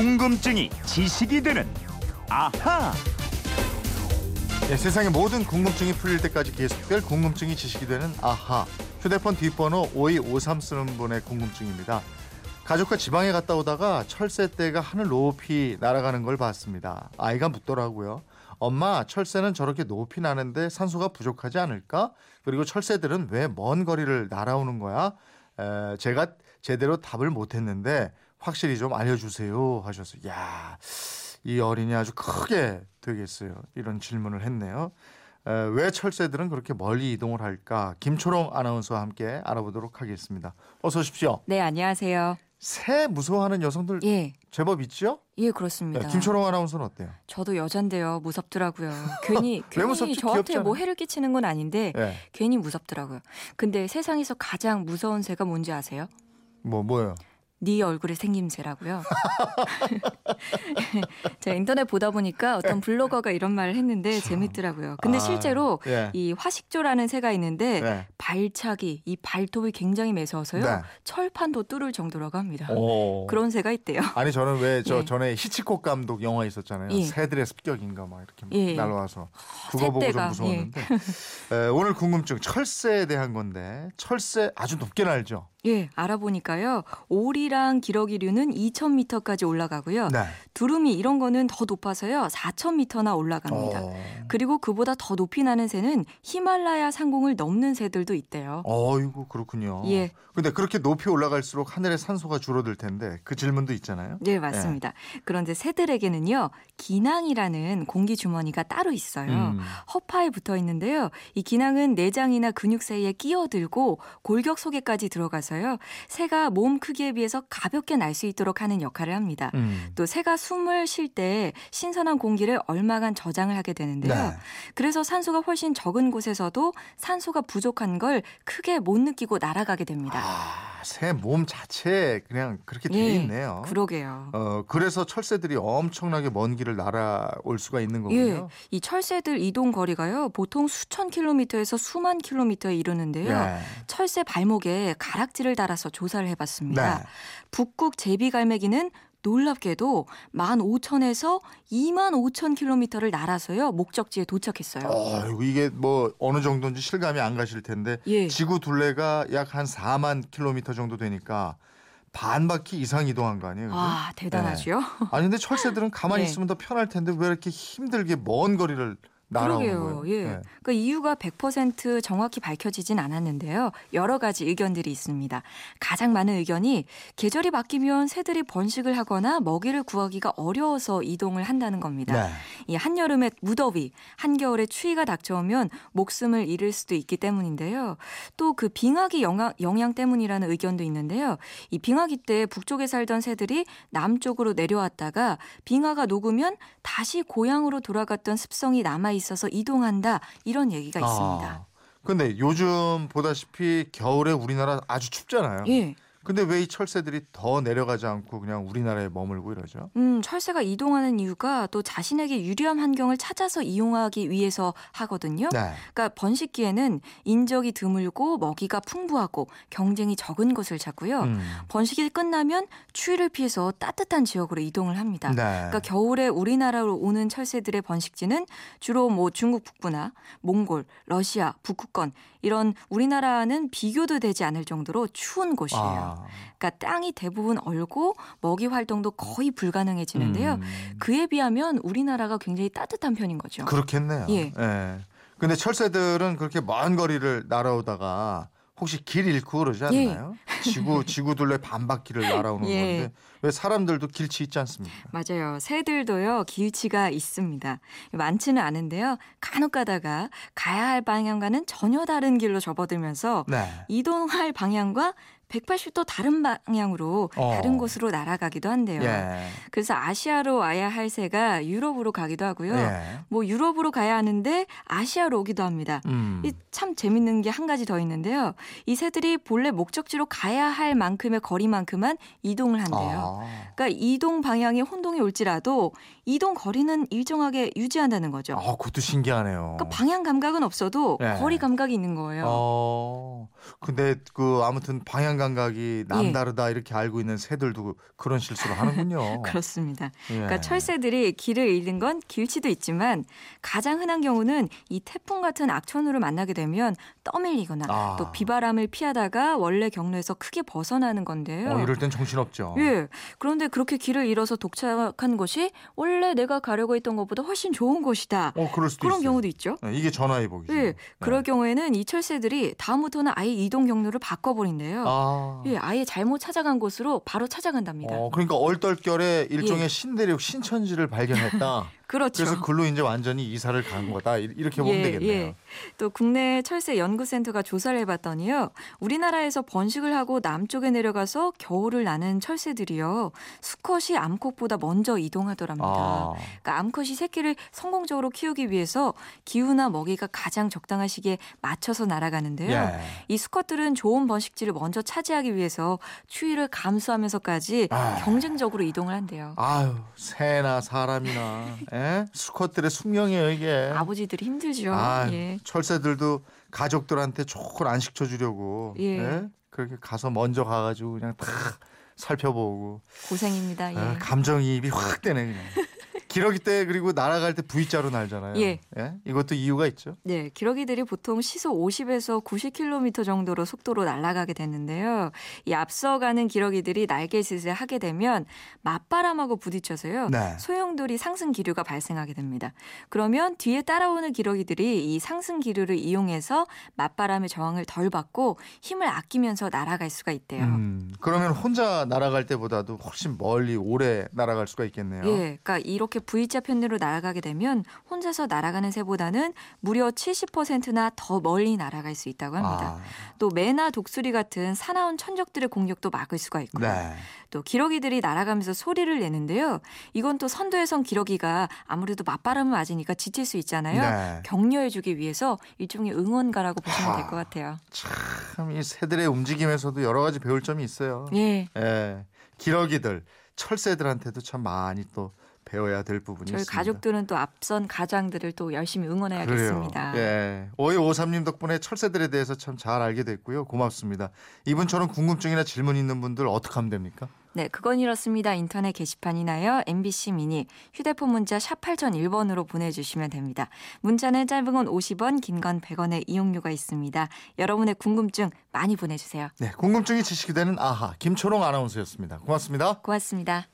궁금증이 지식이 되는 아하. 네, 세상의 모든 궁금증이 풀릴 때까지 계속될 궁금증이 지식이 되는 아하. 휴대폰 뒷번호 5253 쓰는 분의 궁금증입니다. 가족과 지방에 갔다 오다가 철새떼가 하늘 높이 날아가는 걸 봤습니다. 아이가 묻더라고요. 엄마, 철새는 저렇게 높이 나는데 산소가 부족하지 않을까? 그리고 철새들은 왜 먼 거리를 날아오는 거야? 에, 제가 제대로 답을 못했는데 확실히 좀 알려주세요 하셨어요. 야, 이 어린이 아주 크게 되겠어요. 이런 질문을 했네요. 에, 왜 철새들은 그렇게 멀리 이동을 할까? 김초롱 아나운서와 함께 알아보도록 하겠습니다. 어서 오십시오. 네, 안녕하세요. 새 무서워하는 여성들 예, 제법 있죠? 예, 그렇습니다. 네, 김초롱 아나운서는 어때요? 저도 여잔데요. 무섭더라고요. 괜히, 괜히 무섭지? 저한테 귀엽잖아요. 뭐 해를 끼치는 건 아닌데, 예. 괜히 무섭더라고요. 근데 세상에서 가장 무서운 새가 뭔지 아세요? 뭐 뭐예요? 네 얼굴에 생김새라고요. 제가 인터넷 보다 보니까 어떤 블로거가 이런 말을 했는데 재밌더라고요. 근데 아, 실제로 예. 이 화식조라는 새가 있는데 네. 발차기, 이 발톱이 굉장히 매서워서요. 네. 철판도 뚫을 정도라고 합니다. 오. 그런 새가 있대요. 아니 저는 왜저 예. 전에 히치콕 감독 영화 있었잖아요. 예. 새들의 습격인가 막 이렇게 예. 날아와서 그거 보고 좀 예. 무서웠는데 에, 오늘 궁금증 철새에 대한 건데 철새 아주 높게 날죠. 예, 알아보니까요. 오리랑 기러기류는 2,000m까지 올라가고요. 네. 두루미 이런 거는 더 높아서요. 4,000m나 올라갑니다. 어. 그리고 그보다 더 높이 나는 새는 히말라야 상공을 넘는 새들도 있대요. 어이구 그렇군요. 예. 근데 그렇게 높이 올라갈수록 하늘의 산소가 줄어들 텐데 그 질문도 있잖아요. 네, 맞습니다. 그런데 새들에게는요, 기낭이라는 공기 주머니가 따로 있어요. 음. 허파에 붙어 있는데요. 이 기낭은 내장이나 근육 사이에 끼어들고 골격 속에까지 들어가서 요. 새가 몸 크기에 비해서 가볍게 날 수 있도록 하는 역할을 합니다. 음. 또 새가 숨을 쉴 때 신선한 공기를 얼마간 저장을 하게 되는데요. 네. 그래서 산소가 훨씬 적은 곳에서도 산소가 부족한 걸 크게 못 느끼고 날아가게 됩니다. 아, 새몸 자체에 그냥 그렇게 돼 예, 있네요. 그러게요. 어, 그래서 철새들이 엄청나게 먼 길을 날아올 수가 있는 거군요. 예, 이 철새들 이동 거리가요 보통 수천 킬로미터에서 수만 킬로미터에 이르는데요. 예. 철새 발목에 가락지를 달아서 조사를 해봤습니다. 네. 북극 제비갈매기는 놀랍게도 15,000에서 2만 5천 킬로미터를 날아서요 목적지에 도착했어요. 어, 이게 뭐 어느 정도인지 실감이 안 가실 텐데 예. 지구 둘레가 약 한 4만 킬로미터 정도 되니까 반 바퀴 이상 이동한 거 아니에요? 와 대단하죠. 아니 근데 철새들은 가만히 예. 있으면 더 편할 텐데 왜 이렇게 힘들게 먼 거리를 날아오는 그러게요. 거예요? 예. 그 이유가 100% 정확히 밝혀지진 않았는데요. 여러 가지 의견들이 있습니다. 가장 많은 의견이 계절이 바뀌면 새들이 번식을 하거나 먹이를 구하기가 어려워서 이동을 한다는 겁니다. 네. 이 한여름에 무더위, 한겨울에 추위가 닥쳐오면 목숨을 잃을 수도 있기 때문인데요. 또 그 빙하기 영향, 영향 때문이라는 의견도 있는데요. 이 빙하기 때 북쪽에 살던 새들이 남쪽으로 내려왔다가 빙하가 녹으면 다시 고향으로 돌아갔던 습성이 남아 있어서 이동한다 이런 얘기가 있습니다. 아, 근데 요즘 보다시피 겨울에 우리나라 아주 춥잖아요. 예. 근데 왜 이 철새들이 더 내려가지 않고 그냥 우리나라에 머물고 이러죠? 음, 철새가 이동하는 이유가 또 자신에게 유리한 환경을 찾아서 이용하기 위해서 하거든요. 네. 그러니까 번식기에는 인적이 드물고 먹이가 풍부하고 경쟁이 적은 곳을 찾고요. 음. 번식이 끝나면 추위를 피해서 따뜻한 지역으로 이동을 합니다. 네. 그러니까 겨울에 우리나라로 오는 철새들의 번식지는 주로 뭐 중국 북부나 몽골, 러시아, 북극권 이런 우리나라는 비교도 되지 않을 정도로 추운 곳이에요. 아. 그러니까 땅이 대부분 얼고 먹이 활동도 거의 불가능해지는데요. 음. 그에 비하면 우리나라가 굉장히 따뜻한 편인 거죠. 그렇겠네요. 예. 근데 철새들은 그렇게 먼 거리를 날아오다가 혹시 길 잃고 그러지 않나요? 지구 지구 둘레 반 바퀴를 날아오는 예. 건데 왜 사람들도 길치 있지 않습니까? 맞아요. 새들도요, 길치가 있습니다. 많지는 않은데요. 간혹 가다가 가야 할 방향과는 전혀 다른 길로 접어들면서 네. 이동할 방향과 180도 다른 방향으로 어. 다른 곳으로 날아가기도 한대요. 예. 그래서 아시아로 와야 할 새가 유럽으로 가기도 하고요. 예. 뭐 유럽으로 가야 하는데 아시아로 오기도 합니다. 음. 이참 재밌는 게 한 가지 더 있는데요. 이 새들이 본래 목적지로 가야 할 만큼의 거리만큼만 이동을 한대요. 아. 그러니까 이동 방향에 혼동이 올지라도 이동 거리는 일정하게 유지한다는 거죠. 아, 그것도 신기하네요. 그러니까 방향 감각은 없어도 네. 거리 감각이 있는 거예요. 어. 근데 그 아무튼 방향 시간 감각이 남다르다 이렇게 알고 있는 새들도 그런 실수를 하는군요. 그렇습니다. 예. 그러니까 철새들이 길을 잃는 건 길치도 있지만 가장 흔한 경우는 이 태풍 같은 악천후를 만나게 되면 떠밀리거나 아. 또 비바람을 피하다가 원래 경로에서 크게 벗어나는 건데요. 어, 이럴 땐 정신없죠. 예. 그런데 그렇게 길을 잃어서 도착한 곳이 원래 내가 가려고 했던 것보다 훨씬 좋은 곳이다. 어, 그럴 수도 그런 있어요. 경우도 있죠. 네, 이게 전화위복이죠. 예. 그럴 네. 경우에는 이 철새들이 다음부터는 아예 이동 경로를 바꿔버린대요. 아. 예, 아예 잘못 찾아간 곳으로 바로 찾아간답니다. 어, 그러니까 얼떨결에 일종의 예. 신대륙 신천지를 발견했다. 그렇죠. 그래서 글로 이제 완전히 이사를 간 거다. 이- 이렇게 보면 되겠네요. 또 국내 철새 연구센터가 조사를 해봤더니요. 우리나라에서 번식을 하고 남쪽에 내려가서 겨울을 나는 철새들이요. 수컷이 암컷보다 먼저 이동하더랍니다. 아. 그러니까 암컷이 새끼를 성공적으로 키우기 위해서 기후나 먹이가 가장 적당한 시기에 맞춰서 날아가는데요. 예. 이 수컷들은 좋은 번식지를 먼저 차지하기 위해서 추위를 감수하면서까지 아. 경쟁적으로 이동을 한대요. 아유, 새나 사람이나 예? 수컷들의 숙명이에요, 이게. 아버지들이 힘들죠. 아, 예. 철새들도 가족들한테 좋은 안식처 주려고 예. 예? 그렇게 가서 먼저 가가지고 그냥 다 살펴보고 고생입니다. 예. 아, 감정이입이 확 되네 그냥. 기러기 때 그리고 날아갈 때 V자로 날잖아요. 예. 이것도 이유가 있죠. 네, 기러기들이 보통 시속 50에서 90km 정도로 속도로 날아가게 되는데요. 이 앞서가는 기러기들이 날개짓을 하게 되면 맞바람하고 부딪혀서요. 네. 소용돌이 상승 기류가 발생하게 됩니다. 그러면 뒤에 따라오는 기러기들이 이 상승 기류를 이용해서 맞바람의 저항을 덜 받고 힘을 아끼면서 날아갈 수가 있대요. 음, 그러면 혼자 날아갈 때보다도 훨씬 멀리 오래 날아갈 수가 있겠네요. 예, 그러니까 이렇게 V자 편으로 날아가게 되면 혼자서 날아가는 새보다는 무려 70%나 더 멀리 날아갈 수 있다고 합니다. 아, 또 매나 독수리 같은 사나운 천적들의 공격도 막을 수가 있고요. 네. 또 기러기들이 날아가면서 소리를 내는데요. 이건 또 선도에선 기러기가 아무래도 맞바람을 맞으니까 지칠 수 있잖아요. 네. 격려해주기 위해서 일종의 응원가라고 보시면 될 하. 것 같아요. 참 이 새들의 움직임에서도 여러 가지 배울 점이 있어요. 예. 예. 기러기들, 철새들한테도 참 많이 또 배워야 될 부분이 저희 있습니다. 가족들은 또 앞선 가장들을 또 열심히 응원해야겠습니다. 그래요. 예. 5253님 덕분에 철새들에 대해서 참 잘 알게 됐고요. 고맙습니다. 이분처럼 궁금증이나 질문 있는 분들 어떻게 하면 됩니까? 네, 그건 이렇습니다. 인터넷 게시판이나요. MBC 미니 휴대폰 문자 샵 8001번으로 보내주시면 됩니다. 문자는 짧은 건 50원, 긴 건 100원의 이용료가 있습니다. 여러분의 궁금증 많이 보내주세요. 네, 궁금증이 지식이 되는 아하 김초롱 아나운서였습니다. 고맙습니다. 고맙습니다.